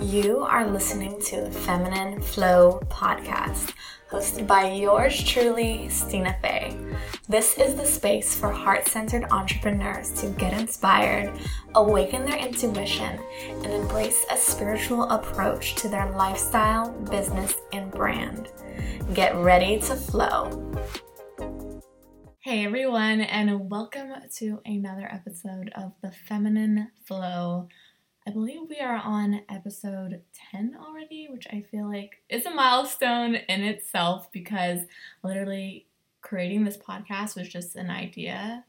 You are listening to the Feminine Flow podcast, hosted by yours truly, Stina Faye. This is the space for heart centered entrepreneurs to get inspired, awaken their intuition, and embrace a spiritual approach to their lifestyle, business, and brand. Get ready to flow. Hey everyone, and welcome to another episode of the Feminine Flow I believe we are on episode 10 already, which I feel like is a milestone in itself because literally creating this podcast was just an idea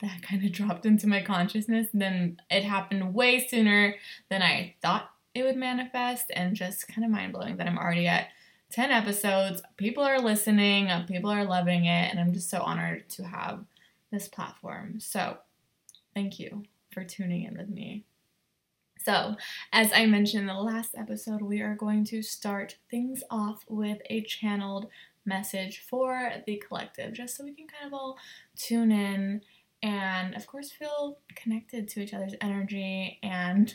that kind of dropped into my consciousness. And then it happened way sooner than I thought it would manifest, and just kind of mind blowing that I'm already at 10 episodes. People are listening, uh, people are loving it, and I'm just so honored to have this platform. So, thank you for tuning in with me. So, as I mentioned in the last episode, we are going to start things off with a channeled message for the collective, just so we can kind of all tune in and, of course, feel connected to each other's energy and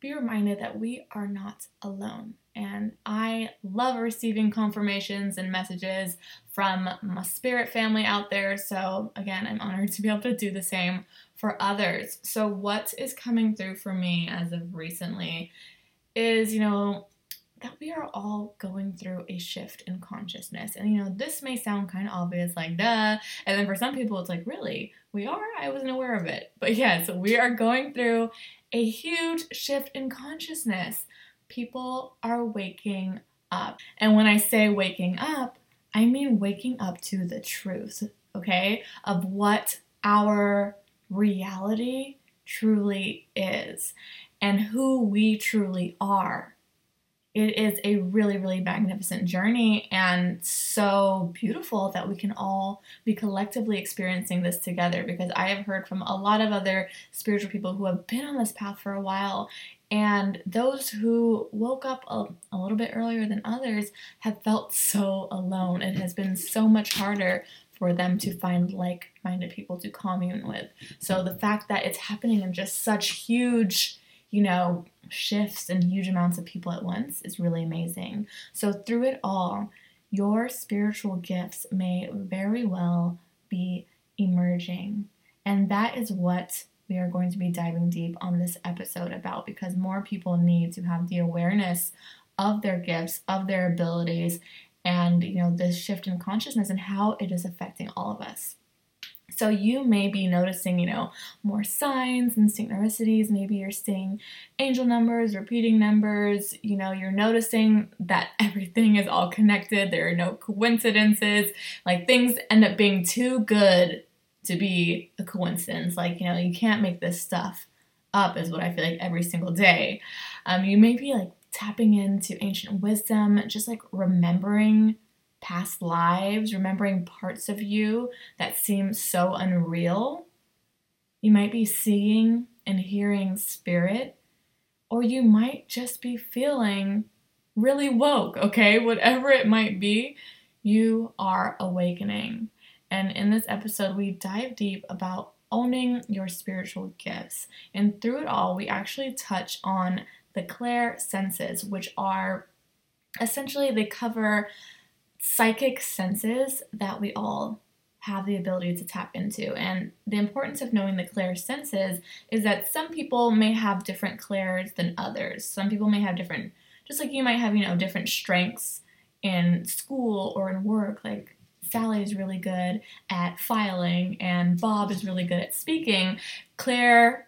be reminded that we are not alone. And I love receiving confirmations and messages from my spirit family out there. So, again, I'm honored to be able to do the same for others. So, what is coming through for me as of recently is, you know, that we are all going through a shift in consciousness. And, you know, this may sound kind of obvious, like, duh. And then for some people, it's like, really? We are? I wasn't aware of it. But yes, yeah, so we are going through a huge shift in consciousness. People are waking up. And when I say waking up, I mean waking up to the truth, okay, of what our reality truly is and who we truly are it is a really, really magnificent journey and so beautiful that we can all be collectively experiencing this together because I have heard from a lot of other spiritual people who have been on this path for a while. And those who woke up a, a little bit earlier than others have felt so alone. It has been so much harder for them to find like minded people to commune with. So the fact that it's happening in just such huge you know, shifts and huge amounts of people at once is really amazing. So, through it all, your spiritual gifts may very well be emerging. And that is what we are going to be diving deep on this episode about because more people need to have the awareness of their gifts, of their abilities, and you know, this shift in consciousness and how it is affecting all of us. So you may be noticing, you know, more signs and synchronicities. Maybe you're seeing angel numbers, repeating numbers. You know, you're noticing that everything is all connected. There are no coincidences. Like things end up being too good to be a coincidence. Like, you know, you can't make this stuff up, is what I feel like every single day. Um, you may be like tapping into ancient wisdom, just like remembering past lives, remembering parts of you that seem so unreal. You might be seeing and hearing spirit, or you might just be feeling really woke, okay? Whatever it might be, you are awakening. And in this episode, we dive deep about owning your spiritual gifts. And through it all, we actually touch on the clair senses, which are essentially they cover psychic senses that we all have the ability to tap into. And the importance of knowing the clair senses is that some people may have different clairs than others. Some people may have different, just like you might have, you know, different strengths in school or in work. Like Sally is really good at filing and Bob is really good at speaking. Clair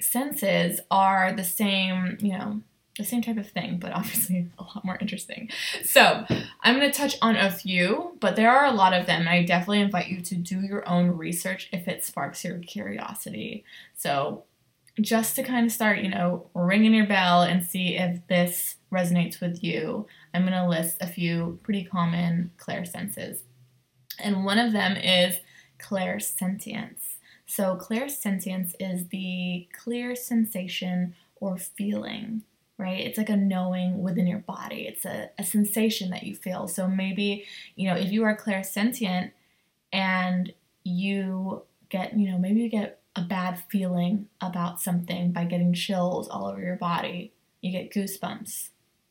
senses are the same, you know, the same type of thing, but obviously a lot more interesting. So, I'm going to touch on a few, but there are a lot of them. I definitely invite you to do your own research if it sparks your curiosity. So, just to kind of start, you know, ringing your bell and see if this resonates with you, I'm going to list a few pretty common clairsenses. And one of them is clairsentience. So, clairsentience is the clear sensation or feeling right? It's like a knowing within your body. It's a, a sensation that you feel. So maybe, you know, if you are clairsentient and you get, you know, maybe you get a bad feeling about something by getting chills all over your body, you get goosebumps.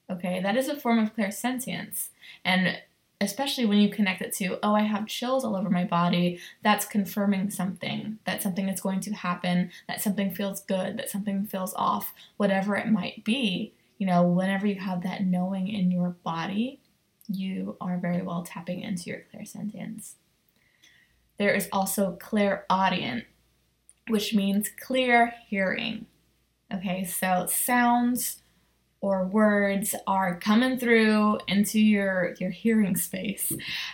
Okay, that is a form of clairsentience. And especially when you connect it to, oh, I have chills all over my body, that's confirming something, that something is going to happen, that something feels good, that something feels off, whatever it might be. You know, whenever you have that knowing in your body, you are very well tapping into your clairsentience. There is also clairaudient, which means clear hearing. Okay, so sounds or words are coming through into your your hearing space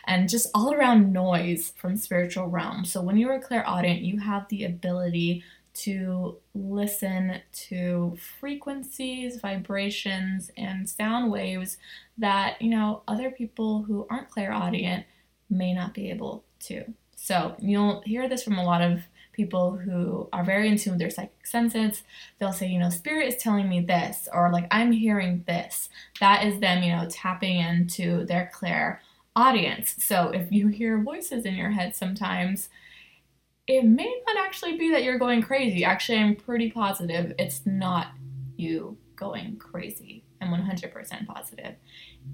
and just all around noise from spiritual realm. So when you are a clairaudient, you have the ability to listen to frequencies, vibrations, and sound waves that, you know, other people who aren't clairaudient may not be able to. So you'll hear this from a lot of people who are very in tune with their psychic senses. They'll say, you know, spirit is telling me this, or like I'm hearing this. That is them, you know, tapping into their clear audience. So if you hear voices in your head sometimes, it may not actually be that you're going crazy. Actually, I'm pretty positive it's not you going crazy. I'm 100% positive.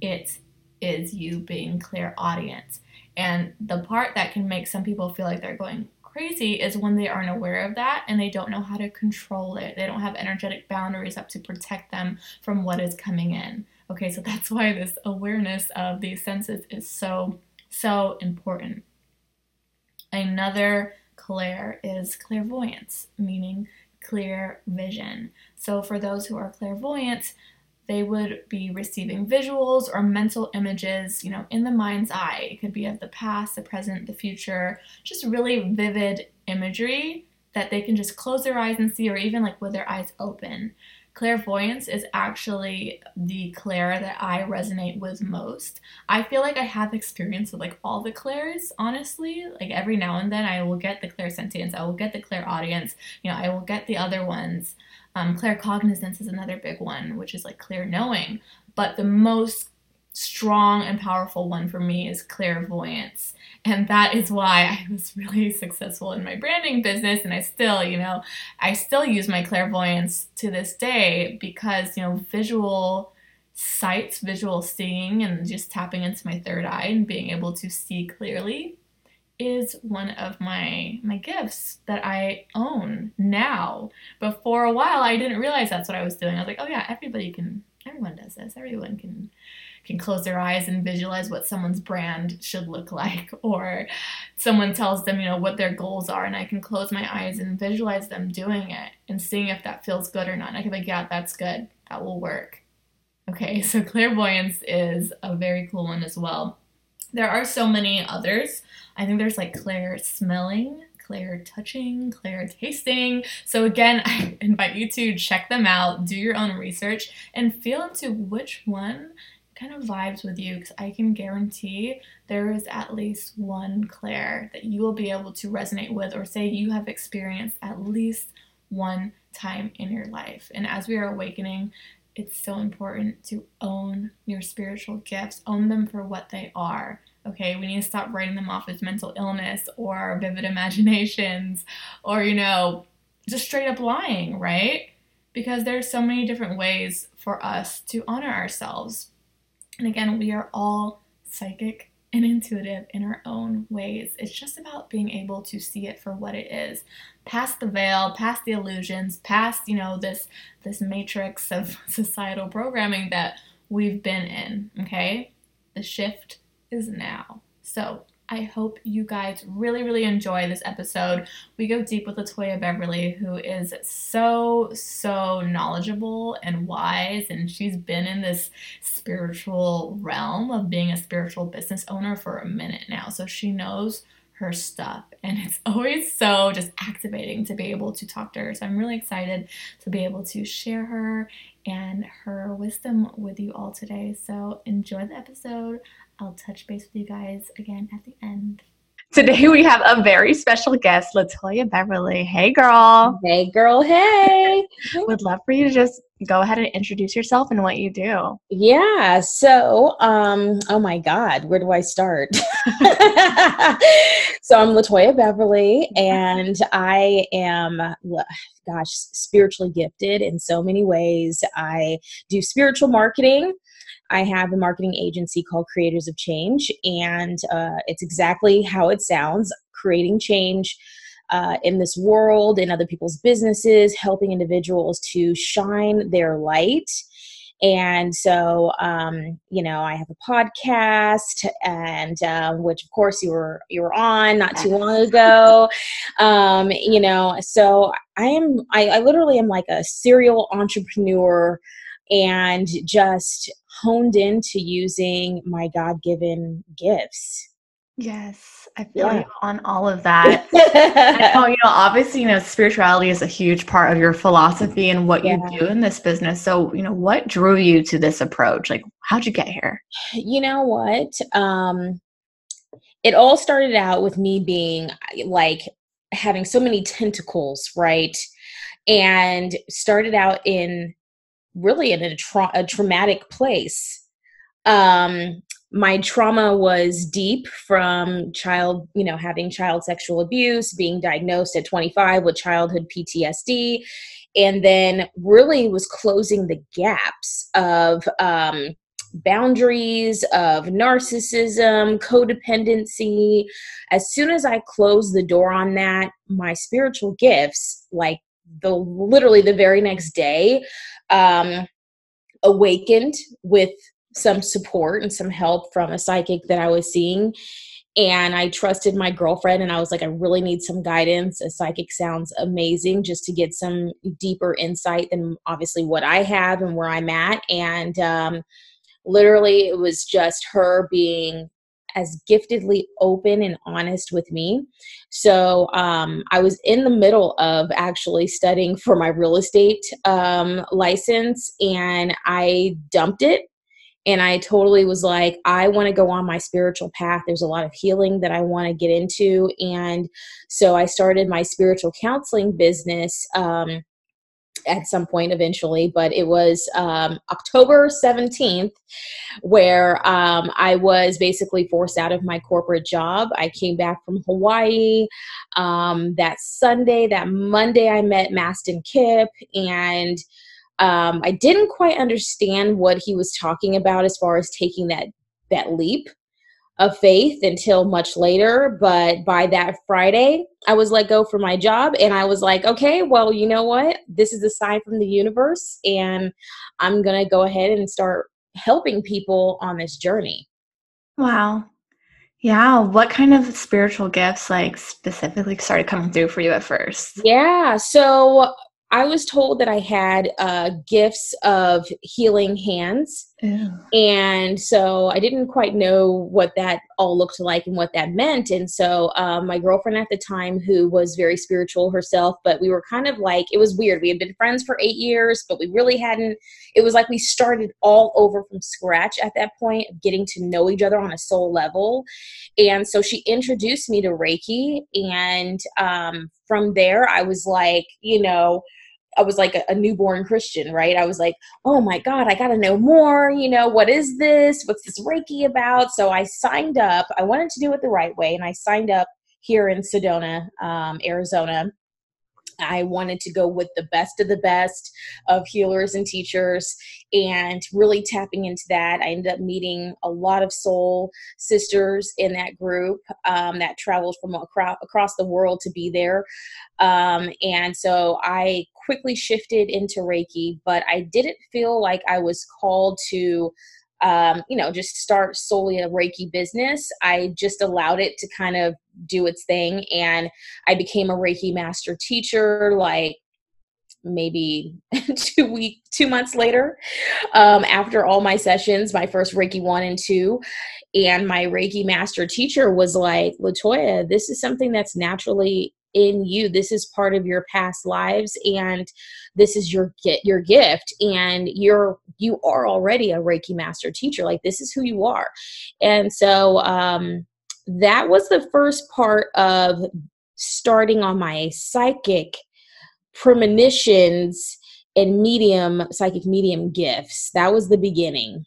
It is you being clairaudience. And the part that can make some people feel like they're going crazy is when they aren't aware of that and they don't know how to control it. They don't have energetic boundaries up to protect them from what is coming in. Okay, so that's why this awareness of these senses is so, so important. Another clair is clairvoyance, meaning clear vision. So for those who are clairvoyant, they would be receiving visuals or mental images, you know, in the mind's eye. It could be of the past, the present, the future, just really vivid imagery that they can just close their eyes and see, or even like with their eyes open. Clairvoyance is actually the clair that I resonate with most. I feel like I have experience with like all the clairs, honestly. Like every now and then I will get the clairsentience, I will get the clairaudience, you know, I will get the other ones. Um, claircognizance is another big one, which is like clear knowing. But the most strong and powerful one for me is clairvoyance. And that is why I was really successful in my branding business. And I still, you know, I still use my clairvoyance to this day because, you know, visual sights, visual seeing, and just tapping into my third eye and being able to see clearly is one of my my gifts that I own now. But for a while I didn't realize that's what I was doing. I was like, oh yeah, everybody can everyone does this. Everyone can can close their eyes and visualize what someone's brand should look like or someone tells them, you know, what their goals are and I can close my eyes and visualize them doing it and seeing if that feels good or not. And I can be like, yeah, that's good. That will work. Okay, so clairvoyance is a very cool one as well. There are so many others. I think there's like clair smelling, clair touching, clair tasting. So again, I invite you to check them out, do your own research, and feel into which one kind of vibes with you because I can guarantee there is at least one clair that you will be able to resonate with or say you have experienced at least one time in your life. And as we are awakening, it's so important to own your spiritual gifts, own them for what they are. Okay, we need to stop writing them off as mental illness or vivid imaginations or, you know, just straight up lying, right? Because there's so many different ways for us to honor ourselves. And again, we are all psychic and intuitive in our own ways. It's just about being able to see it for what it is. Past the veil, past the illusions, past, you know, this this matrix of societal programming that we've been in, okay? The shift is now. So, I hope you guys really, really enjoy this episode. We go deep with Latoya Beverly, who is so, so knowledgeable and wise, and she's been in this spiritual realm of being a spiritual business owner for a minute now. So she knows her stuff, and it's always so just activating to be able to talk to her. So I'm really excited to be able to share her and her wisdom with you all today. So enjoy the episode. I'll touch base with you guys again at the end. Today we have a very special guest, Latoya Beverly. Hey, girl. Hey, girl. Hey. Would love for you to just go ahead and introduce yourself and what you do. Yeah. So, um, oh my God, where do I start? so I'm Latoya Beverly, and I am, gosh, spiritually gifted in so many ways. I do spiritual marketing. I have a marketing agency called Creators of Change, and uh, it's exactly how it sounds creating change uh, in this world, in other people's businesses, helping individuals to shine their light. And so, um, you know, I have a podcast, and um, which, of course, you were you were on not too long ago. Um, you know, so I am I, I literally am like a serial entrepreneur and just honed into using my God given gifts. Yes, I feel yeah. you on all of that. I know, you know, obviously, you know, spirituality is a huge part of your philosophy and what yeah. you do in this business. So, you know, what drew you to this approach? Like, how'd you get here? You know what? Um, it all started out with me being like having so many tentacles, right? And started out in really in a, tra- a traumatic place. Um, my trauma was deep from child, you know, having child sexual abuse, being diagnosed at 25 with childhood PTSD, and then really was closing the gaps of um, boundaries, of narcissism, codependency. As soon as I closed the door on that, my spiritual gifts, like the literally the very next day, um, awakened with some support and some help from a psychic that I was seeing. And I trusted my girlfriend, and I was like, I really need some guidance. A psychic sounds amazing just to get some deeper insight than obviously what I have and where I'm at. And um, literally, it was just her being as giftedly open and honest with me. So um, I was in the middle of actually studying for my real estate um, license and I dumped it. And I totally was like, I want to go on my spiritual path. There's a lot of healing that I want to get into. And so I started my spiritual counseling business. Um, at some point eventually, but it was um, October 17th where um, I was basically forced out of my corporate job. I came back from Hawaii um, that Sunday, that Monday, I met Mastin Kipp, and um, I didn't quite understand what he was talking about as far as taking that that leap of faith until much later. But by that Friday, I was let go from my job and I was like, okay, well, you know what? This is a sign from the universe and I'm going to go ahead and start helping people on this journey. Wow. Yeah. What kind of spiritual gifts, like, specifically started coming through for you at first? Yeah. So I was told that I had uh, gifts of healing hands. And so I didn't quite know what that all looked like and what that meant. And so um, my girlfriend at the time, who was very spiritual herself, but we were kind of like, it was weird. We had been friends for eight years, but we really hadn't. It was like we started all over from scratch at that point, getting to know each other on a soul level. And so she introduced me to Reiki. And um, from there, I was like, you know, I was like a, newborn Christian, right? I was like, oh my God, I got to know more. You know, what is this? What's this Reiki about? So I signed up. I wanted to do it the right way. And I signed up here in Sedona, um, Arizona. I wanted to go with the best of the best of healers and teachers and really tapping into that. I ended up meeting a lot of soul sisters in that group um, that traveled from across, the world to be there. Um, and so I quickly shifted into Reiki, but I didn't feel like I was called to um, you know, just start solely a Reiki business. I just allowed it to kind of do its thing. And I became a Reiki master teacher like maybe two week two months later um, after all my sessions my first reiki one and two and my reiki master teacher was like latoya this is something that's naturally in you. This is part of your past lives and this is your get your gift and you're you are already a reiki master teacher. Like this is who you are. And so um that was the first part of starting on my psychic premonitions and medium psychic medium gifts. That was the beginning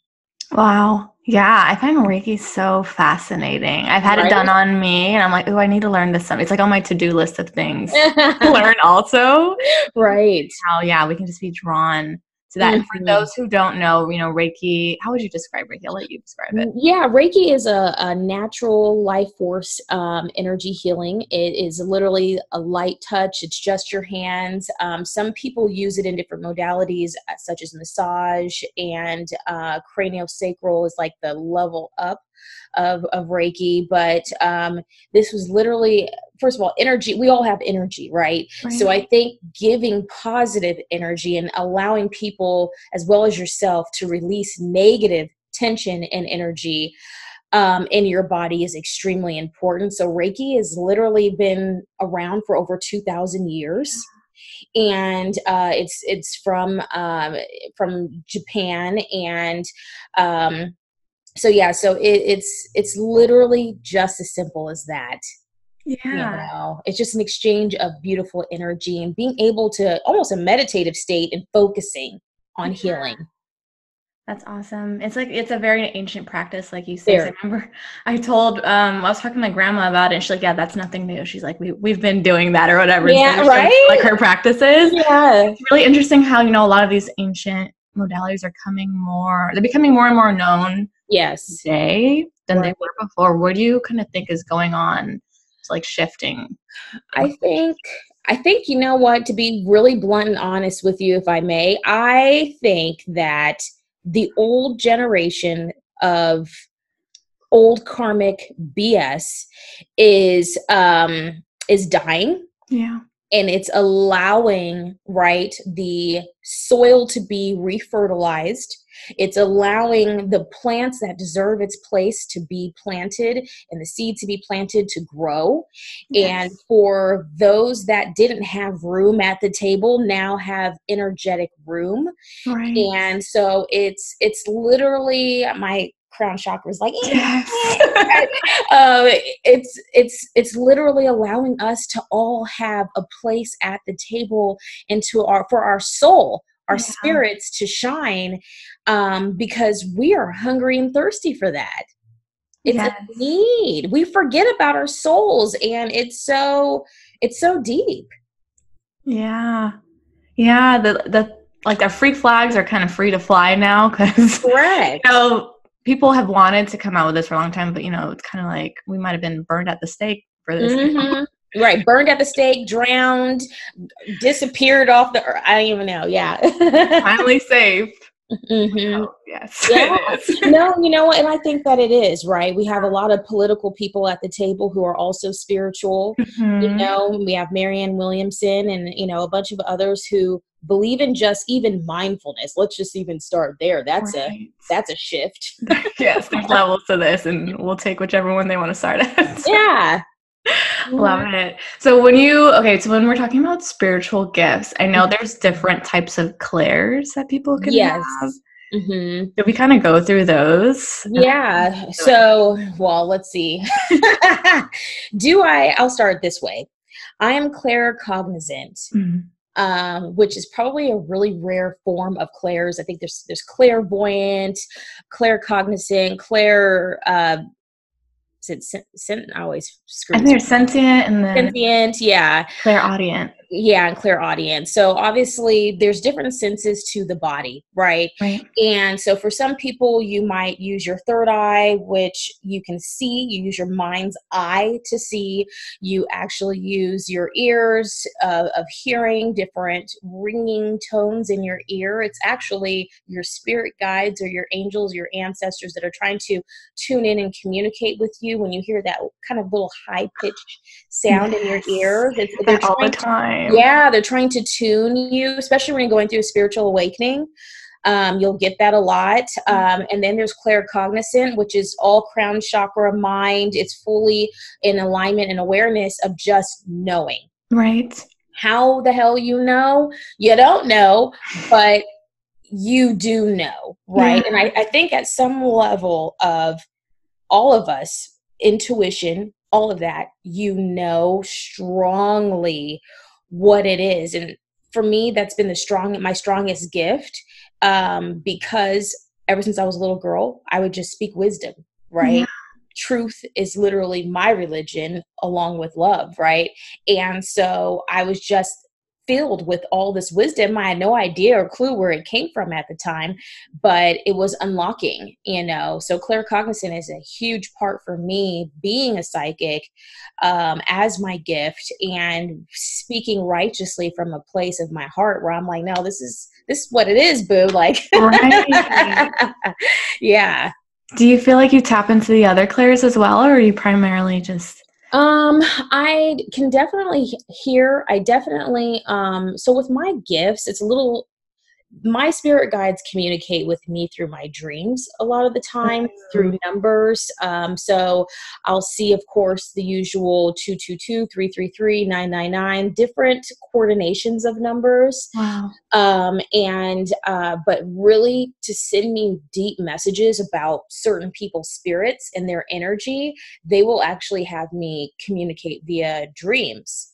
wow. Yeah i find reiki so fascinating. I've had right? it done on me and i'm like oh i need to learn this it's like on my to-do list of things to learn also. Right. How yeah we can just be drawn to that. Mm-hmm. And for those who don't know, you know, Reiki, how would you describe Reiki? I'll let you describe it. Yeah, Reiki is a, a natural life force um, energy healing. It is literally a light touch, it's just your hands. Um, some people use it in different modalities, uh, such as massage and uh, craniosacral is like the level up of, of Reiki, but um, this was literally, first of all, energy. We all have energy, right? right? So I think giving positive energy and allowing people, as well as yourself, to release negative tension and energy um, in your body is extremely important. So Reiki has literally been around for over 2,000 years. And uh, it's it's from um, from Japan, and um, so yeah so it, it's it's literally just as simple as that yeah you know it's just an exchange of beautiful energy and being able to almost a meditative state and focusing on yeah. healing that's awesome. It's like it's a very ancient practice, like you said. I remember I told um I was talking to my grandma about it and she's like, Yeah, that's nothing new. She's like, We we've been doing that or whatever. Yeah, right. Like her practices. Yeah. It's really interesting how, you know, a lot of these ancient modalities are coming more they're becoming more and more known yes. today than right. they were before. What do you kind of think is going on it's like shifting? I think i think you know what to be really blunt and honest with you if i may i think that the old generation of old karmic bs is um is dying. Yeah and it's allowing right the soil to be refertilized it's allowing the plants that deserve its place to be planted and the seed to be planted to grow yes. and for those that didn't have room at the table now have energetic room right. and so it's it's literally my crown chakra is like yes. um, it's it's it's literally allowing us to all have a place at the table and to our for our soul our yeah. spirits to shine um, because we are hungry and thirsty for that it's yes. a need we forget about our souls and it's so it's so deep yeah yeah the the like our freak flags are kind of free to fly now because correct you know people have wanted to come out with this for a long time, but you know, it's kind of like we might have been burned at the stake for this. Mm-hmm. right, burned at the stake, drowned, disappeared off the. Earth. I don't even know. Yeah, finally safe. Mm-hmm. Oh, yes. Yeah. no, you know what? And I think that it is, right? We have a lot of political people at the table who are also spiritual. Mm-hmm. You know, we have Marianne Williamson and, you know, a bunch of others who believe in just even mindfulness. Let's just even start there. That's right. a that's a shift. yes, there's levels to this and we'll take whichever one they want to start at. yeah. Love it. So when you okay, so when we're talking about spiritual gifts, I know there's different types of clairs that people can yes. have. Mm-hmm. Did we kind of go through those? Yeah. So, well, let's see. Do I? I'll start this way. I am claircognizant. Mm-hmm. Um, which is probably a really rare form of clairs. I think there's there's clairvoyant, claircognizant, clair uh, sent, sent, I always screw. I think there's sentient and then sentient, yeah. Clairaudient. Yeah, and clairaudience So obviously there's different senses to the body, right? Right. And so for some people you might use your third eye, which you can see. You use your mind's eye to see. You actually use your ears uh, of hearing different ringing tones in your ear. It's actually your spirit guides or your angels, your ancestors that are trying to tune in and communicate with you when you hear that kind of little high pitched sound yes. in your ear. It's, they're all the time. To, yeah, they're trying to tune you, especially when you're going through a spiritual awakening. Um, you'll get that a lot. Um, and then there's claircognizant, which is all crown chakra mind. It's fully in alignment and awareness of just knowing. Right. How the hell you know? You don't know, but you do know, right? Yeah. And I, I think at some level of all of us intuition, all of that, you know strongly what it is. And for me, that's been the strong, my strongest gift um, because ever since I was a little girl, I would just speak wisdom, right? Yeah. Truth is literally my religion along with love, right? And so I was just filled with all this wisdom. I had no idea or clue where it came from at the time, but it was unlocking, you know. So claircognizant is a huge part for me being a psychic um, as my gift and speaking righteously from a place of my heart where I'm like, no, this is this is what it is, boo. Like, right. yeah. Do you feel like you tap into the other clairs as well, or are you primarily just um, I can definitely hear. I definitely um so with my gifts, it's a little my spirit guides communicate with me through my dreams a lot of the time mm-hmm. through numbers um, so i'll see of course the usual 222 333 999 different coordinations of numbers wow. um, and uh, but really to send me deep messages about certain people's spirits and their energy they will actually have me communicate via dreams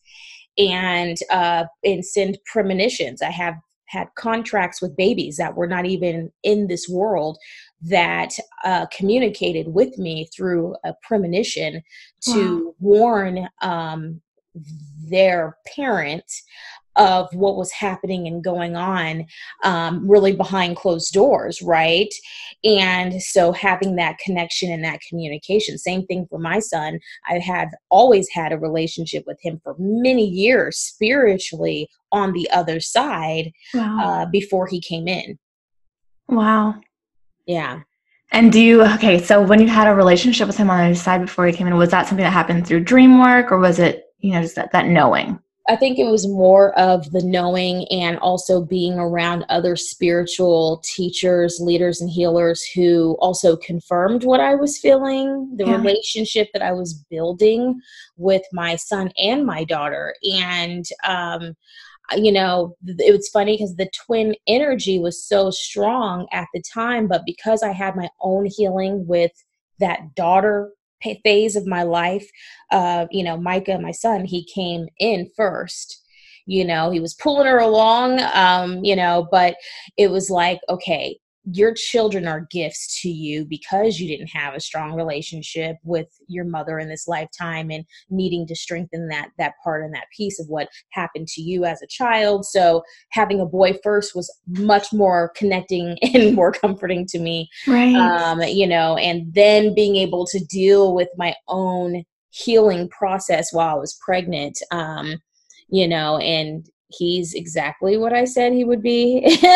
and uh, and send premonitions. I have had contracts with babies that were not even in this world that uh, communicated with me through a premonition to wow. warn um, their parent of what was happening and going on um, really behind closed doors right? And so having that connection and that communication. Same thing for my son. I have always had a relationship with him for many years spiritually on the other side wow. uh, before he came in. Wow. Yeah. And do you okay so when you had a relationship with him on the other side before he came in was that something that happened through dream work or was it you know just that, that knowing I think it was more of the knowing and also being around other spiritual teachers, leaders, and healers who also confirmed what I was feeling, the yeah. relationship that I was building with my son and my daughter. And, um, you know, it was funny because the twin energy was so strong at the time, but because I had my own healing with that daughter phase of my life, uh, you know, Micah, my son, he came in first. You know, he was pulling her along, um, you know, but it was like, okay, your children are gifts to you because you didn't have a strong relationship with your mother in this lifetime and needing to strengthen that that part and that piece of what happened to you as a child. So having a boy first was much more connecting and more comforting to me right. um you know and then being able to deal with my own healing process while I was pregnant um you know and he's exactly what I said he would be. so,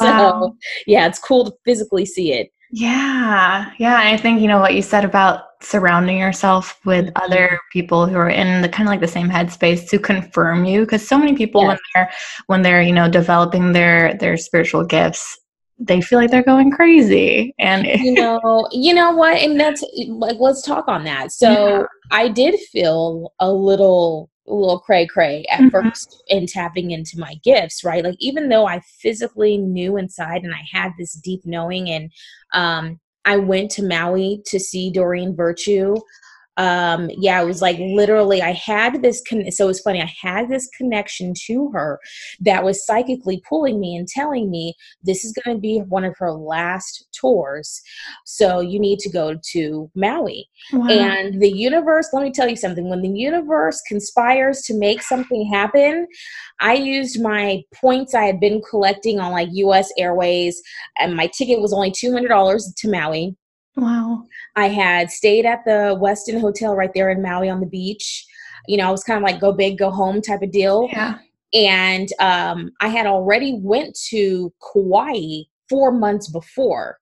wow. yeah, it's cool to physically see it. Yeah. Yeah. I think, you know, what you said about surrounding yourself with mm-hmm. other people who are in the kind of like the same headspace to confirm you. Cause so many people yes. when they're, when they're, you know, developing their, their spiritual gifts, they feel like they're going crazy. And, you know, you know what? And that's like, let's talk on that. So yeah. I did feel a little little cray cray at mm-hmm. first in tapping into my gifts, right? Like even though I physically knew inside and I had this deep knowing and um I went to Maui to see Doreen Virtue um yeah it was like literally i had this con- so it was funny i had this connection to her that was psychically pulling me and telling me this is going to be one of her last tours so you need to go to maui wow. and the universe let me tell you something when the universe conspires to make something happen i used my points i had been collecting on like us airways and my ticket was only $200 to maui Wow. I had stayed at the Westin Hotel right there in Maui on the beach. You know, I was kind of like go big, go home type of deal. Yeah. And um, I had already went to Kauai four months before.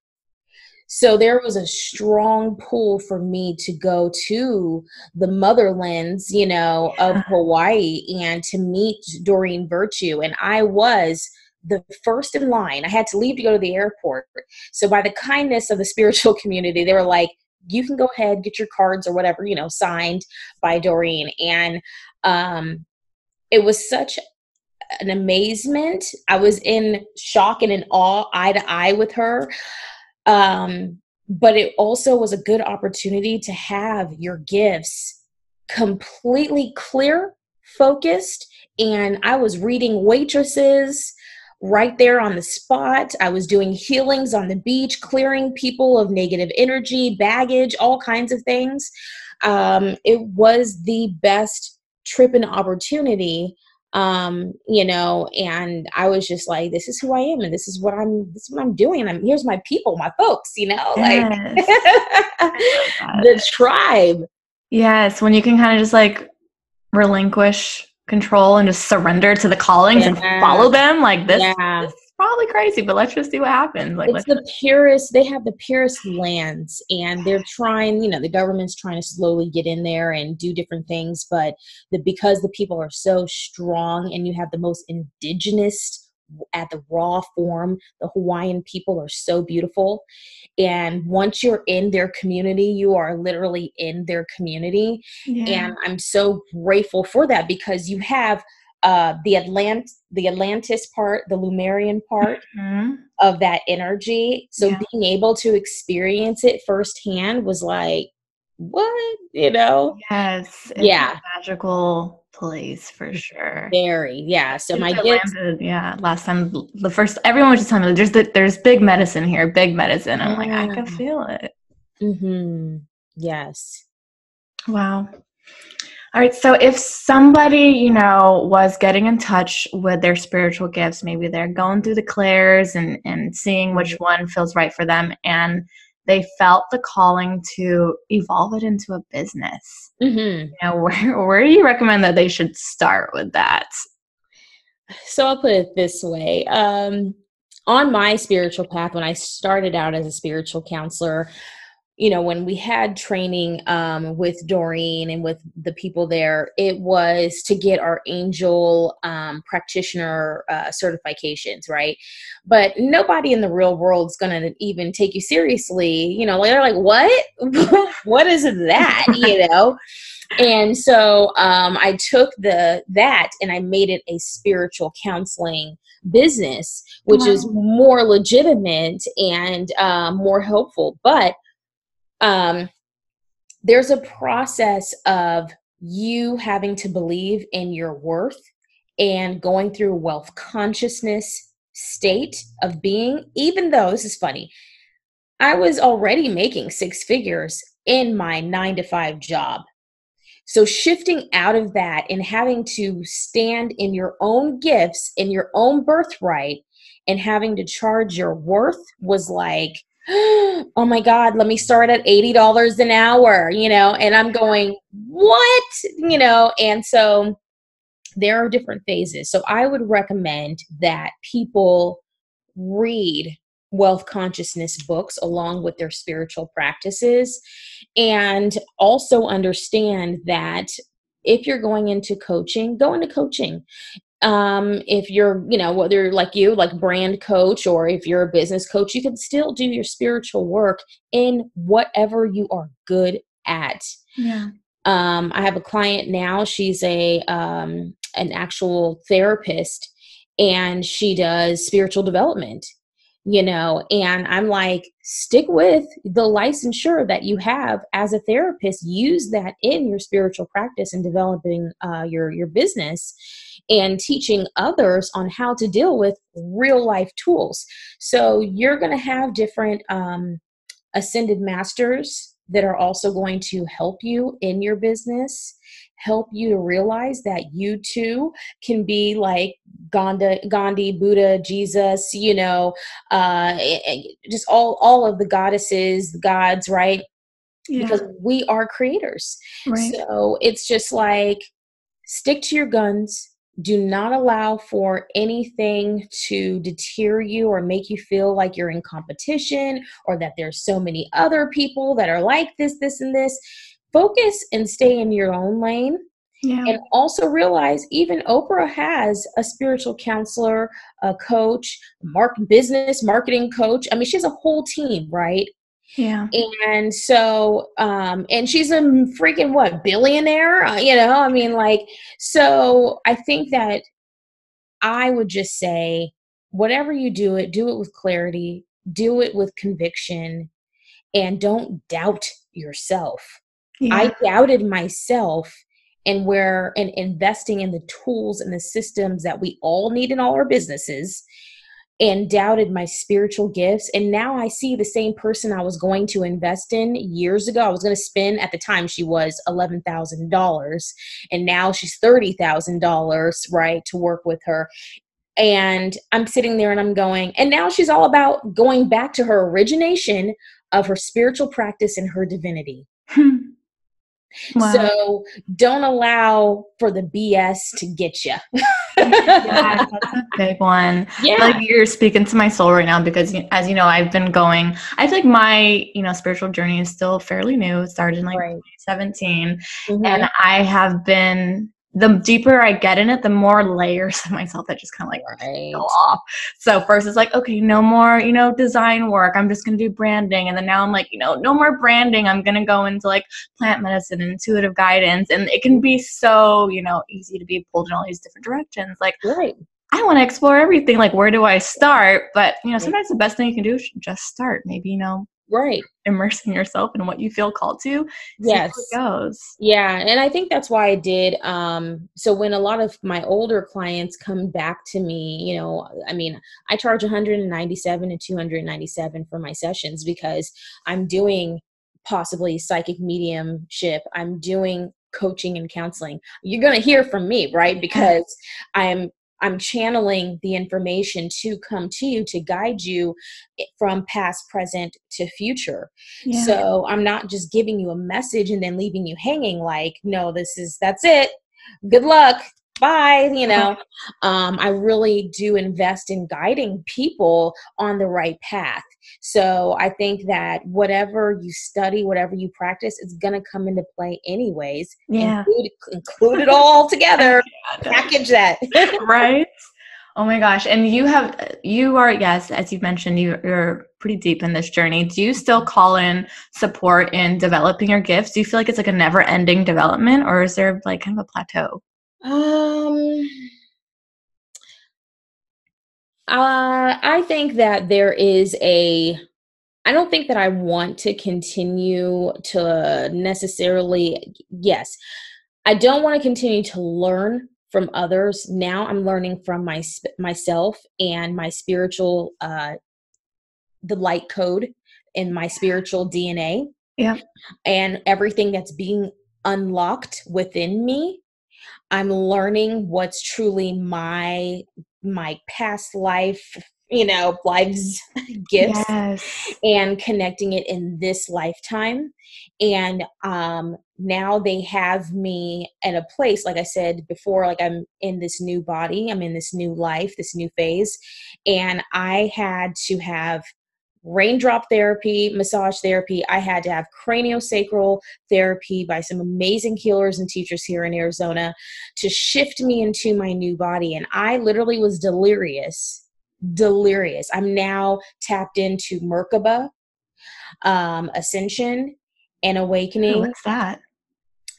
So there was a strong pull for me to go to the motherlands, you know, yeah. of Hawaii and to meet Doreen Virtue. And I was the first in line. I had to leave to go to the airport. So by the kindness of the spiritual community, they were like, you can go ahead, get your cards or whatever, you know, signed by Doreen. And um, it was such an amazement. I was in shock and in awe, eye to eye with her. Um, but it also was a good opportunity to have your gifts completely clear, focused, and I was reading waitresses right there on the spot. I was doing healings on the beach, clearing people of negative energy, baggage, all kinds of things. Um, it was the best trip and opportunity um you know and i was just like this is who i am and this is what i'm this is what i'm doing and I'm, here's my people my folks you know yes. like the tribe yes when you can kind of just like relinquish control and just surrender to the callings yeah. and follow them like this, yeah. this is probably crazy but let's just see what happens like it's the purest they have the purest lands and they're trying you know the government's trying to slowly get in there and do different things but the because the people are so strong and you have the most indigenous at the raw form. The Hawaiian people are so beautiful. And once you're in their community, you are literally in their community. Yeah. And I'm so grateful for that because you have uh, the Atlant the Atlantis part, the Lemurian part mm-hmm. of that energy. So yeah. being able to experience it firsthand was like, what? You know? Yes. yeah. magical place for sure. Very, yeah. So my kids, yeah. Last time, the first everyone was just telling me there's the, there's big medicine here, big medicine. I'm like, I can feel it. Mm-hmm. Yes. Wow. All right. So if somebody, you know, was getting in touch with their spiritual gifts, maybe they're going through the clairs and, and seeing which mm-hmm. one feels right for them, and they felt the calling to evolve it into a business. Mm-hmm. You know, where, where do you recommend that they should start with that? So I'll put it this way. Um, on my spiritual path, when I started out as a spiritual counselor, you know, when we had training um, with Doreen and with the people there, it was to get our angel um, practitioner uh, certifications, right? But nobody in the real world is going to even take you seriously. You know, they're like, what? what is that? you know? And so um, I took the that and I made it a spiritual counseling business, which wow. is more legitimate and uh, more helpful. But um, there's a process of you having to believe in your worth and going through wealth consciousness state of being even though this is funny i was already making six figures in my 9 to 5 job. So shifting out of that and having to stand in your own gifts in your own birthright and having to charge your worth was like oh my god let me start at $80 an hour you know and i'm going what? You know and so there are different phases. So i would recommend that people read wealth consciousness books along with their spiritual practices and also understand that if you're going into coaching go into coaching um, if you're you know whether like you like brand coach or if you're a business coach you can still do your spiritual work in whatever you are good at. Yeah. Um, i have a client now she's a um, an actual therapist and she does spiritual development you know and i'm like stick with the licensure that you have as a therapist use that in your spiritual practice and developing uh, your your business and teaching others on how to deal with real life tools so you're going to have different um, ascended masters that are also going to help you in your business help you to realize that you too can be like Gandhi, Gandhi, Buddha, Jesus, you know, uh, just all all of the goddesses, the gods, right? Yeah. Because we are creators. Right. So it's just like stick to your guns. Do not allow for anything to deter you or make you feel like you're in competition or that there's so many other people that are like this, this, and this focus and stay in your own lane. Yeah. And also realize even Oprah has a spiritual counselor, a coach, mark business marketing coach. I mean, she has a whole team, right? Yeah. And so, um, and she's a freaking what billionaire, uh, you know? I mean, like, so I think that I would just say, whatever you do it, do it with clarity, do it with conviction, and don't doubt yourself. Yeah. I doubted myself and where and investing in the tools and the systems that we all need in all our businesses and doubted my spiritual gifts. And now i see the same person i was going to invest in years ago. I was going to spend at the time she was $11000 and now she's $30000 right to work with her. And i'm sitting there and i'm going and now she's all about going back to her origination of her spiritual practice and her divinity. Hmm. Wow. So don't allow for the BS to get you. yeah, that's a big one. Yeah. Like you're speaking to my soul right now because as you know, I've been going, I feel like my, you know, spiritual journey is still fairly new. It started in like right. 2017. Mm-hmm. And I have been the deeper I get in it, the more layers of myself that just kind of like right. go off. So first it's like, okay, no more, you know, design work. I'm just gonna do branding. And then now I'm like, you know, no more branding. I'm gonna go into like plant medicine and intuitive guidance. And it can be so, you know, easy to be pulled in all these different directions. Like right. I want to explore everything. Like, where do I start? But you know, sometimes the best thing you can do is just start. Maybe you know, right. immersing yourself in what you feel called to yes. goes. Yeah and i think that's why i did um so when a lot of my older clients come back to me you know i mean i charge 197 and 297 for my sessions because i'm doing possibly psychic mediumship i'm doing coaching and counseling. You're going to hear from me right? Because i'm I'm channeling the information to come to you to guide you from past, present to future. Yeah. So I'm not just giving you a message and then leaving you hanging like, no, this is, that's it. Good luck bye you know? Um, i really do invest in guiding people on the right path. So i think that whatever you study whatever you practice is going to come into play anyways. Yeah. Include, include it all together. Package that. Right? Oh my gosh. And you have you are yes as you mentioned you, you're pretty deep in this journey. Do you still call in support in developing your gifts? Do you feel like it's like a never ending development or is there like kind of a plateau um, uh, I think that there is a. I don't think that I want to continue to necessarily. Yes, I don't want to continue to learn from others. Now I'm learning from my myself and my spiritual, uh, the light code in my spiritual DNA. Yeah, and everything that's being unlocked within me I'm learning what's truly my my past life, you know, life's gifts yes. and connecting it in this lifetime. And um now they have me at a place like I said before like I'm in this new body, I'm in this new life, this new phase, and I had to have raindrop therapy, massage therapy. I had to have craniosacral therapy by some amazing healers and teachers here in Arizona to shift me into my new body. And I literally was delirious, delirious. I'm now tapped into Merkaba, um, Ascension, and Awakening. what's that?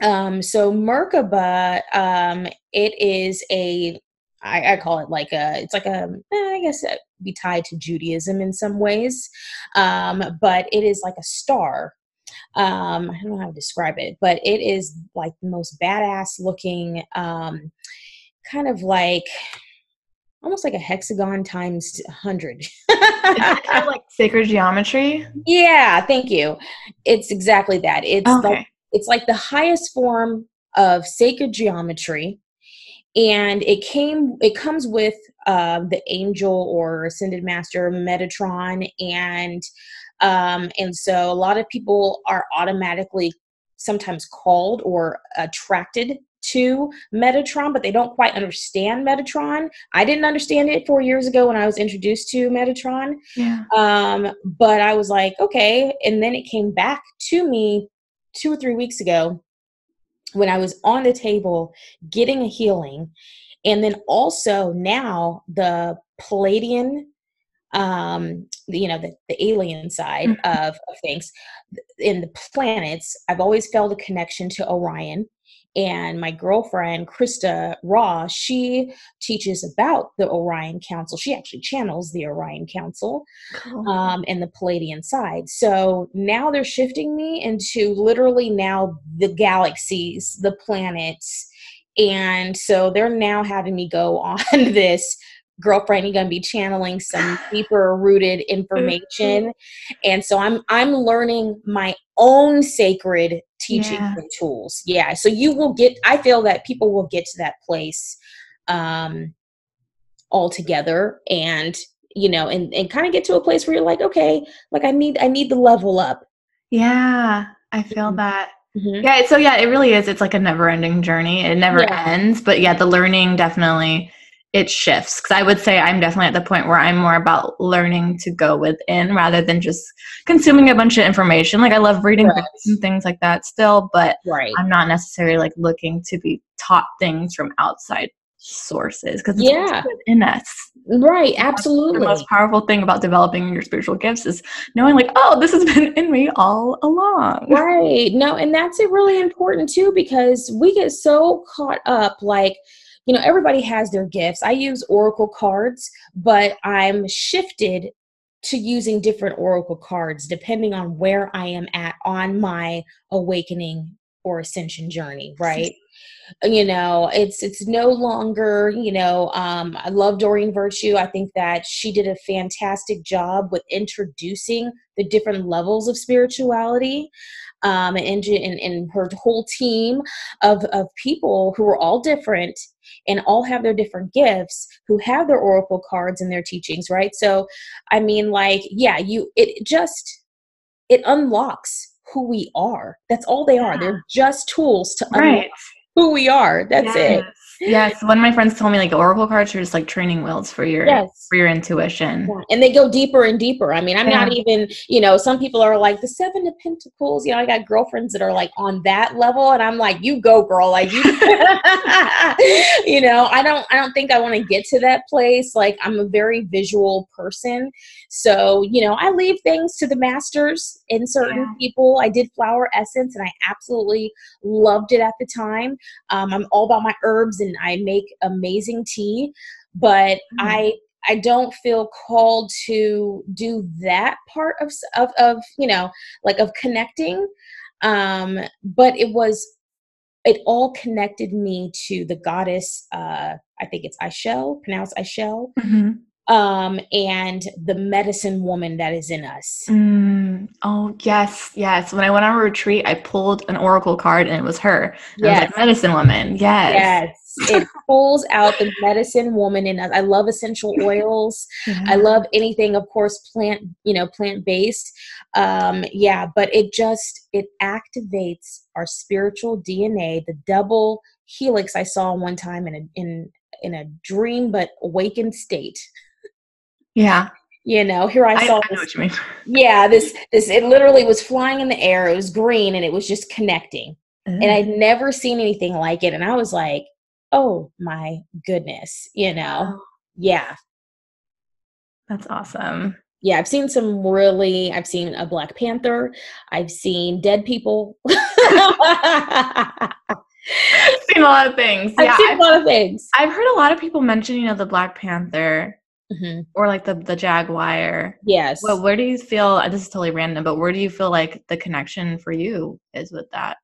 Um, so Merkaba, um, it is a I, I, call it like a it's like a eh, guess it be tied to Judaism in some ways, um, but it is like a star. Um, I don't know how to describe it, but it is like the most badass looking, um, kind of like almost like a hexagon times 100 kind of like sacred geometry yeah thank you it's exactly that it's okay. like it's like the highest form of sacred geometry and it came it comes with uh, the angel or ascended master metatron and um, and so a lot of people are automatically sometimes called or attracted to Metatron, but they don't quite understand Metatron. I didn't understand it four years ago when I was introduced to Metatron. Yeah. Um, but I was like, okay. And then it came back to me two or three weeks ago when I was on the table getting a healing. And then also now the Pleiadian, um, you know, the, the alien side mm-hmm. of, of things in the planets, I've always felt a connection to Orion. And my girlfriend krista raw she teaches about the orion council she actually channels the orion council cool. um, and the Pleiadian side so now they're shifting me into literally now the galaxies the planets and so they're now having me go on this girlfriend you're going to be channeling some deeper rooted information and so i'm i'm learning my own sacred teaching yeah. tools yeah so you will get i feel that people will get to that place um all together and you know and, and kind of get to a place where you're like okay like i need i need the level up yeah i feel mm-hmm. that mm-hmm. yeah so yeah it really is it's like a never ending journey it never yeah. ends but yeah the learning definitely it shifts because i would say i'm definitely at the point where i'm more about learning to go within rather than just consuming a bunch of information like i love reading right. books and things like that still but right. i'm not necessarily like looking to be taught things from outside sources because it's yeah. in us right absolutely the most powerful thing about developing your spiritual gifts is knowing like oh this has been in me all along right no and that's eh, really important too because we get so caught up like you know, everybody has their gifts. I use oracle cards, but I'm shifted to using different oracle cards depending on where I am at on my awakening or ascension journey, right? you know it's it's no longer you know um, i love doreen virtue i think that she did a fantastic job with introducing the different levels of spirituality um, and, and, and her whole team of, of people who are all different and all have their different gifts who have their oracle cards and their teachings right? So i mean like yeah you it just it unlocks who we are. That's all they are. They're just tools to right. unlock who we are. That's yes. it Yes, one of my friends told me like oracle cards are just like training wheels for your yes. for your intuition. Yeah. And they go deeper and deeper. I mean, I'm yeah. not even, you know, some people are like the seven of pentacles. You know, I got girlfriends that are like on that level and I'm like, you go girl. Like you you know, I don't I don't think I want to get to that place. Like I'm a very visual person. So, you know, I leave things to the masters in certain yeah. people. I did flower essence and I absolutely loved it at the time. Um, I'm all about my herbs and I make amazing tea, but mm-hmm. I I don't feel called to do that part of of, of you know like of connecting. Um, but it was it all connected me to the goddess. Uh, I think it's Ix Chel, pronounced Ix Chel. Mm-hmm um, and the medicine woman that is in us. Mm, oh yes, yes. When I went on a retreat, I pulled an oracle card, and it was her. Yes. Was like, medicine woman. Yes. Yes. It pulls out the medicine woman in us. I love essential oils. Yeah. I love anything, of course, plant, you know, plant based. Um, yeah, but it just it activates our spiritual DNA, the double helix I saw one time in a in in a dream but awakened state. Yeah. You know, here I saw. I, I know what you mean. Yeah, this this it literally was flying in the air. It was green and it was just connecting. Mm. And I'd never seen anything like it. And I was like, oh my goodness, you know. Yeah. That's awesome. Yeah, I've seen some really I've seen a Black Panther. I've seen dead people. seen a lot of things. I've yeah, seen I've, a lot of things. I've heard a lot of people mention, you know, the Black Panther mm-hmm. or like the the Jaguar. Yes. Well, where do you feel? This is totally random, but where do you feel like the connection for you is with that?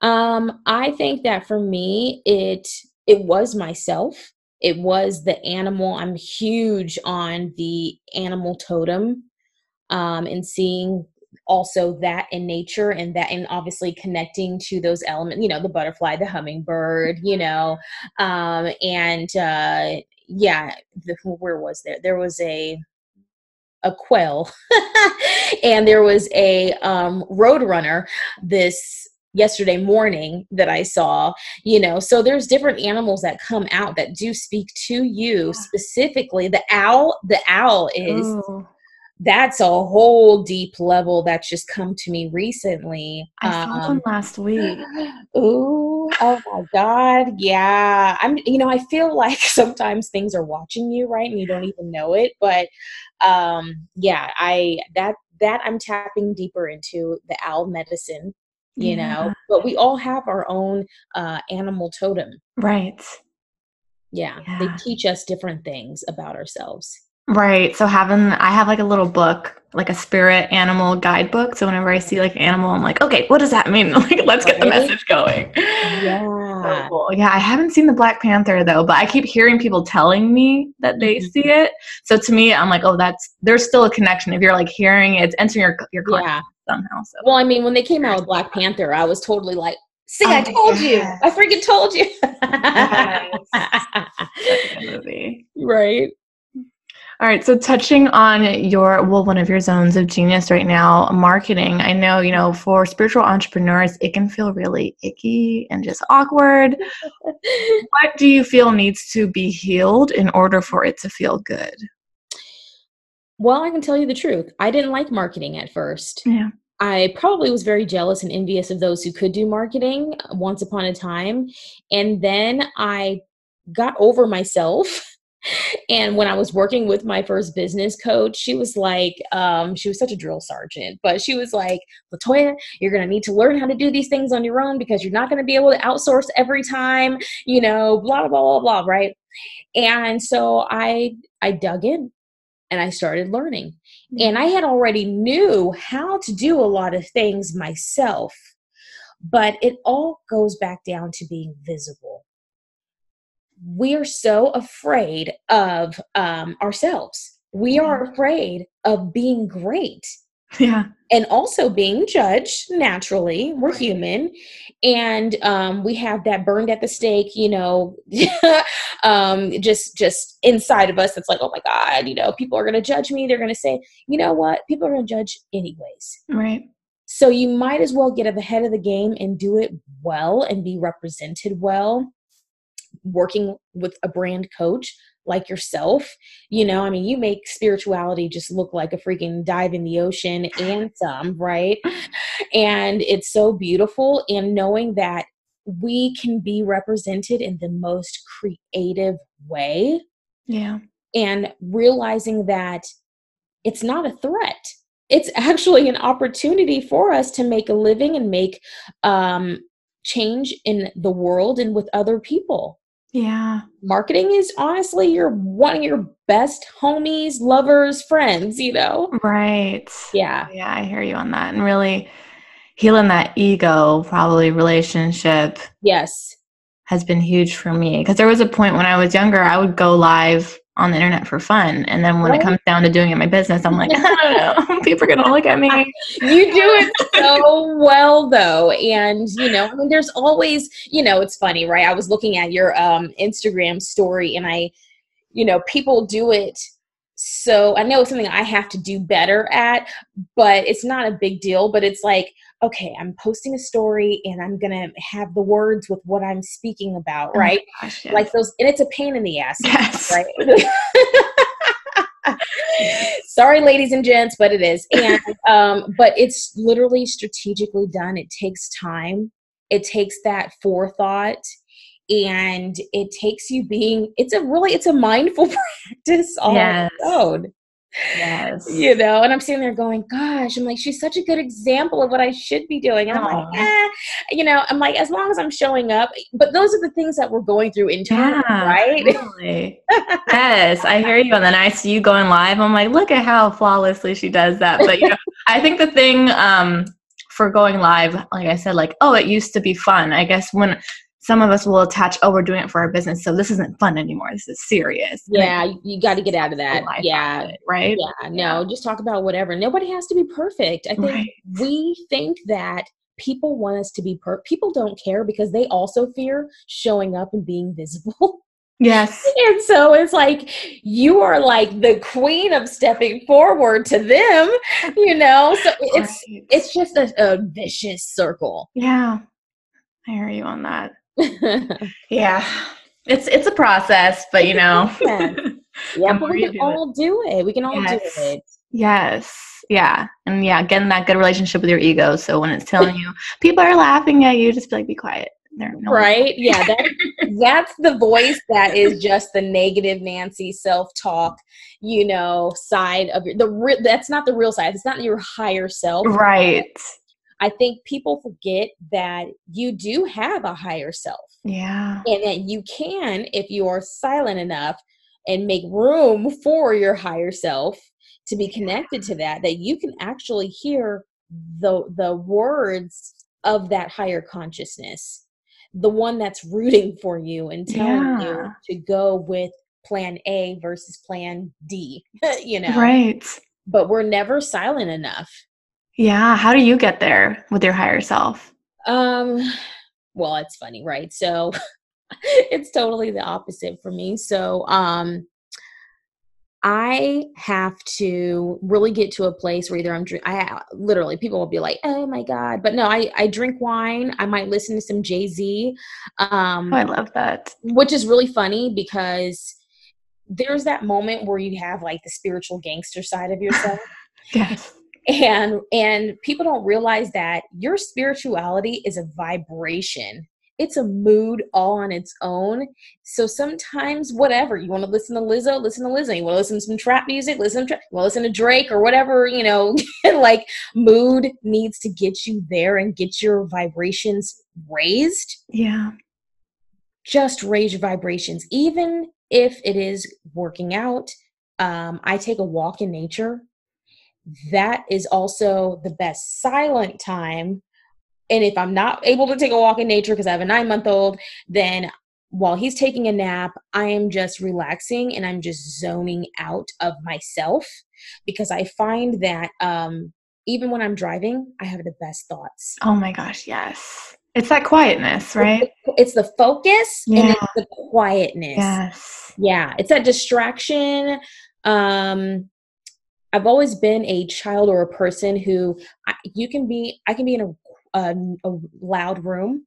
Um, I think that for me, it it was myself. It was the animal. I'm huge on the animal totem, um, and seeing also that in nature and that and obviously connecting to those elements you know the butterfly the hummingbird you know um and uh yeah, the, where was there? There was a a quail, and there was a um, roadrunner. This yesterday morning that I saw, you know. So there's different animals that come out that do speak to you specifically. The owl, the owl is Ooh that's a whole deep level that's just come to me recently. I saw um, them last week. Ooh, oh my God. Yeah. I'm, you know, I feel like sometimes things are watching you, right? And you don't even know it. But um, yeah, I, that, that I'm tapping deeper into the owl medicine you Yeah. know but we all have our own uh animal totem Right. yeah, Yeah. they teach us different things about ourselves Right. So having I have like a little book, like a spirit animal guidebook. So whenever I see like an animal, I'm like, okay, what does that mean? Like, let's get the message going. So yeah cool. Yeah, I haven't seen the Black Panther though, but I keep hearing people telling me that they Mhm. see it. So to me, I'm like, oh, that's there's still a connection. If you're like hearing it, it's entering your your consciousness yeah somehow. So well i mean when they came out with black panther i was totally like see i Oh, told you i freaking told you good movie. right All right, so touching on your well, one of your zones of genius right now, marketing. I know, you know, for spiritual entrepreneurs, it can feel really icky and just awkward. what do you feel needs to be healed in order for it to feel good? well i can tell you the truth i didn't like marketing at first Yeah. I probably was very jealous and envious of those who could do marketing once upon a time. And then I got over myself. And when I was working with my first business coach, she was like, um, she was such a drill sergeant, but she was like, Latoya, you're going to need to learn how to do these things on your own because you're not going to be able to outsource every time, you know, blah, blah, blah, blah, blah, right? And so I, I dug in and I started learning. And i had already knew how to do a lot of things myself but it all goes back down to being visible we are so afraid of um, ourselves. We are afraid of being great. Yeah. and also being judged naturally. We're human. And um, we have that burned at the stake you know um, just just inside of us It's like oh my god you know people are going to judge me. They're going to say you know what? People are going to judge anyways. Right. so you might as well get at the head of the game and do it well and be represented well working with a brand coach like yourself you know i mean you make spirituality just look like a freaking dive in the ocean and some right? And it's so beautiful and knowing that we can be represented in the most creative way Yeah. and realizing that it's not a threat. It's actually an opportunity for us to make a living and make um, change in the world and with other people Yeah. marketing is honestly your one of your best homies lovers friends you know Right. yeah Yeah, I hear you on that. And really healing that ego, probably relationship yes has been huge for me. Because there was a point when I was younger, I would go live on the internet for fun. And then when Right. it comes down to doing it in my business, I'm like, I don't know. People are going to look at me. you do it so well though and you know i mean there's always you know it's funny right i was looking at your um instagram story and i you know people do it so i know it's something i have to do better at but it's not a big deal but it's like okay i'm posting a story and i'm gonna have the words with what i'm speaking about Oh right gosh, yes. like those and it's a pain in the ass yes. right? Sorry, ladies and gents, but it is. And um, but it's literally strategically done. It takes time. It takes that forethought, and it takes you being. It's a really it's a mindful practice all Yes. its own. Yes. You know, and I'm sitting there going, "Gosh," I'm like, she's such a good example of what I should be doing. And I'm like, eh, you know, I'm like, as long as I'm showing up. But those are the things that we're going through internally, Yeah, right? yes, I hear you. And then I see you going live. I'm like, look at how flawlessly she does that. But you know, I think the thing um, for going live, like I said, like, oh, it used to be fun. I guess when some of us will attach, oh, we're doing it for our business, so this isn't fun anymore. This is serious. Yeah, you, you got to get out of that. Yeah, of it, right? yeah no just talk about whatever nobody has to be perfect i think Right. we think that people want us to be per people don't care because they also fear showing up and being visible Yes. and so it's like you are like the queen of stepping forward to them you know so it's Right. it's just a, a vicious circle yeah. I hear you on that. Yeah. It's it's a process, but you know. Yeah. yeah but we can do it. all do it we can all Yes. do it Yes. Yeah. And yeah, getting that good relationship with your ego. So when it's telling you people are laughing at you, just be like, be quiet. No right yeah that, that's the voice that is just the negative nancy self-talk you know side of your the re- that's not the real side it's not your higher self Right. I think people forget that you do have a higher self. Yeah. And that you can, if you are silent enough and make room for your higher self to be connected to that, that you can actually hear the the words of that higher consciousness, the one that's rooting for you and telling Yeah. you to go with plan A versus plan D, you know. Right. But we're never silent enough. Yeah. How do you get there with your higher self? Um, well, it's funny, right? So it's totally the opposite for me. So, um, I have to really get to a place where either I'm drink. I literally people will be like, "Oh my god!" But no, I I drink wine. I might listen to some Jay Z, um, Oh, I love that. which is really funny because there's that moment where you have like the spiritual gangster side of yourself Yes. And and people don't realize that your spirituality is a vibration. It's a mood all on its own. So sometimes whatever you want to listen to lizzo listen to lizzo. You want to listen to some trap music listen to tra- you want to listen to drake or whatever you know like mood needs to get you there and get your vibrations raised. Yeah. just raise your vibrations. Even if it is working out um, i take a walk in nature that is also the best silent time and if i'm not able to take a walk in nature because i have a nine month old then while he's taking a nap i am just relaxing and i'm just zoning out of myself because i find that um, even when i'm driving i have the best thoughts Oh my gosh. Yes. It's that quietness, right? it's the focus and it's the quietness Yes. yeah it's that distraction um i've always been a child or a person who I, you can be i can be in a, a, a loud room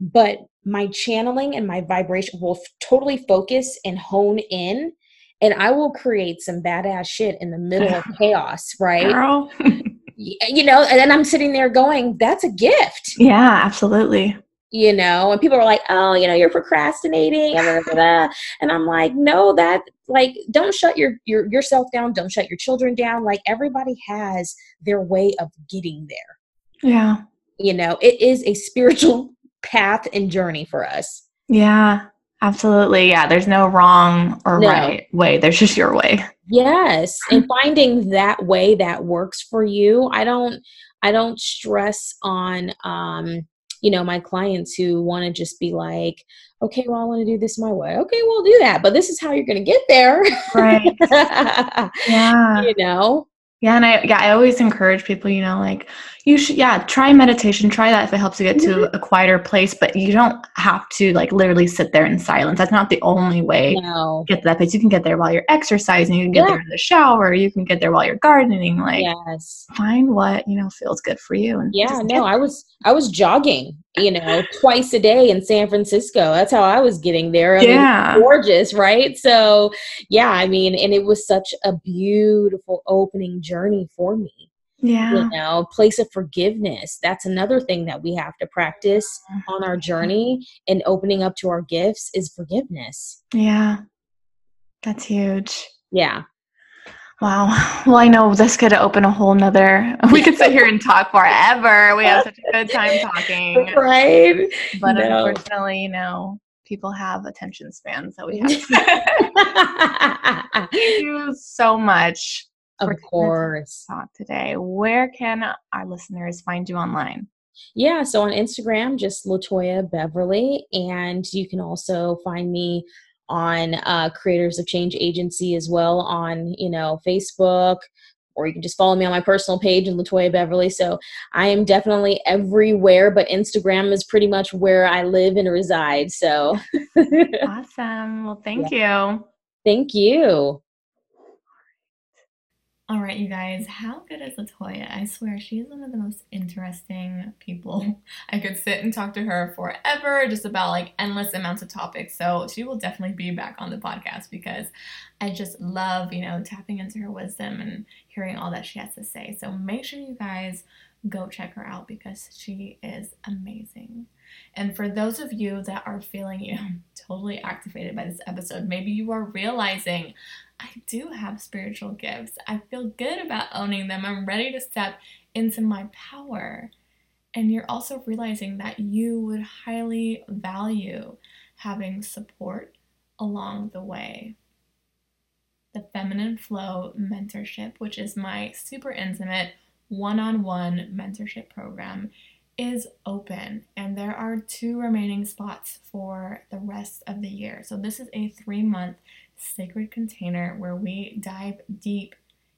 but my channeling and my vibration will f- totally focus and hone in and i will create some badass shit in the middle of chaos right Girl. You know and then i'm sitting there going that's a gift yeah, absolutely. You know and people are like oh you know you're procrastinating and, i'm like no that like don't shut your, your yourself down don't shut your children down like everybody has their way of getting there Yeah. you know it is a spiritual path and journey for us Yeah. Absolutely. Yeah. There's no wrong or No. right way. There's just your way. yes and finding that way that works for you i don't i don't stress on um you know my clients who want to just be like okay well i want to do this my way okay we'll do that but this is how you're going to get there Right. Yeah. you know Yeah, and I yeah, I always encourage people, you know, like you should yeah, try meditation, try that if it helps you get Mm-hmm. to a quieter place, but you don't have to like literally sit there in silence. That's not the only way no to get to that place. You can get there while you're exercising, you can get Yeah. there in the shower, you can get there while you're gardening. Like yes find what, you know, feels good for you and yeah no i was i was jogging you know twice a day in san francisco that's how i was getting there I mean, Yeah. gorgeous right so yeah i mean and it was such a beautiful opening journey for me Yeah. you know place of forgiveness that's another thing that we have to practice mm-hmm. on our journey and opening up to our gifts is forgiveness Yeah. That's huge. yeah Wow. Well, I know this could open a whole nother. We could sit here and talk forever. We have such a good time talking. right But No. unfortunately, you know, people have attention spans that we have. Thank you so much of for taking the time course talk today. Where can our listeners find you online? Yeah, so on Instagram, just Latoya Beverly, and you can also find me on uh, Creators of Change Agency as well on you know Facebook, or you can just follow me on my personal page in Latoya Beverly. So I am definitely everywhere, but Instagram is pretty much where I live and reside. So Awesome. Well, thank you. thank you. All right, you guys, how good is Latoya? I swear she's one of the most interesting people. I could sit and talk to her forever, just about like endless amounts of topics. So she will definitely be back on the podcast because I just love, you know, tapping into her wisdom and hearing all that she has to say. So make sure you guys go check her out because she is amazing. And for those of you that are feeling, you totally activated by this episode, maybe you are realizing I do have spiritual gifts. I feel good about owning them. I'm ready to step into my power. And you're also realizing that you would highly value having support along the way. The Feminine Flow Mentorship, which is my super intimate one on one mentorship program, is open and there are two remaining spots for the rest of the year. So, this is a three month sacred container where we dive deep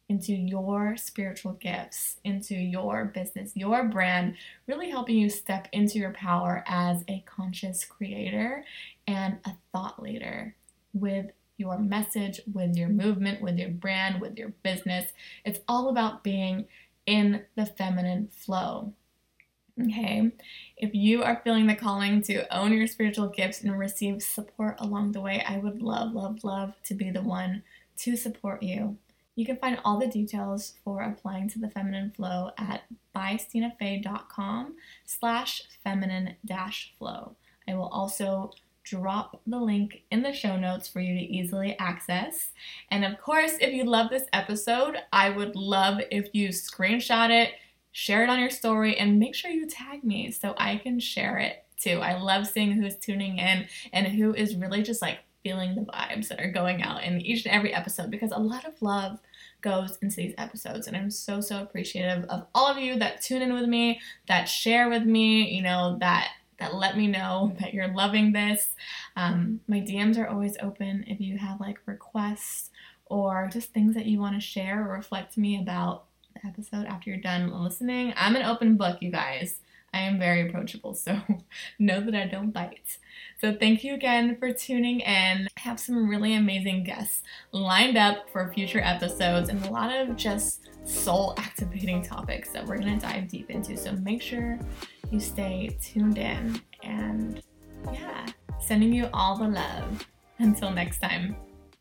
into your spiritual gifts, into your business, your brand, really helping you step into your power as a conscious creator and a thought leader with your message, with your movement, with your brand, with your business. It's all about being in the feminine flow. Okay, if you are feeling the calling to own your spiritual gifts and receive support along the way, I would love, love, love to be the one to support you. You can find all the details for applying to the feminine flow at bystinafaye.com slash feminine dash flow. I will also drop the link in the show notes for you to easily access. And of course, if you love this episode, I would love if you screenshot it, share it on your story, and make sure you tag me so I can share it too. I love seeing who's tuning in and who is really just like feeling the vibes that are going out in each and every episode because a lot of love goes into these episodes and I'm so so appreciative of all of you that tune in with me, that share with me, you know, that that let me know that you're loving this. Um, my DMs are always open if you have like requests or just things that you want to share or reflect to me about the episode after you're done listening. I'm an open book, you guys. I am very approachable, so know that I don't bite. So thank you again for tuning in. I have some really amazing guests lined up for future episodes and a lot of just soul activating topics that we're going to dive deep into. So make sure you stay tuned in and yeah, sending you all the love. Until next time.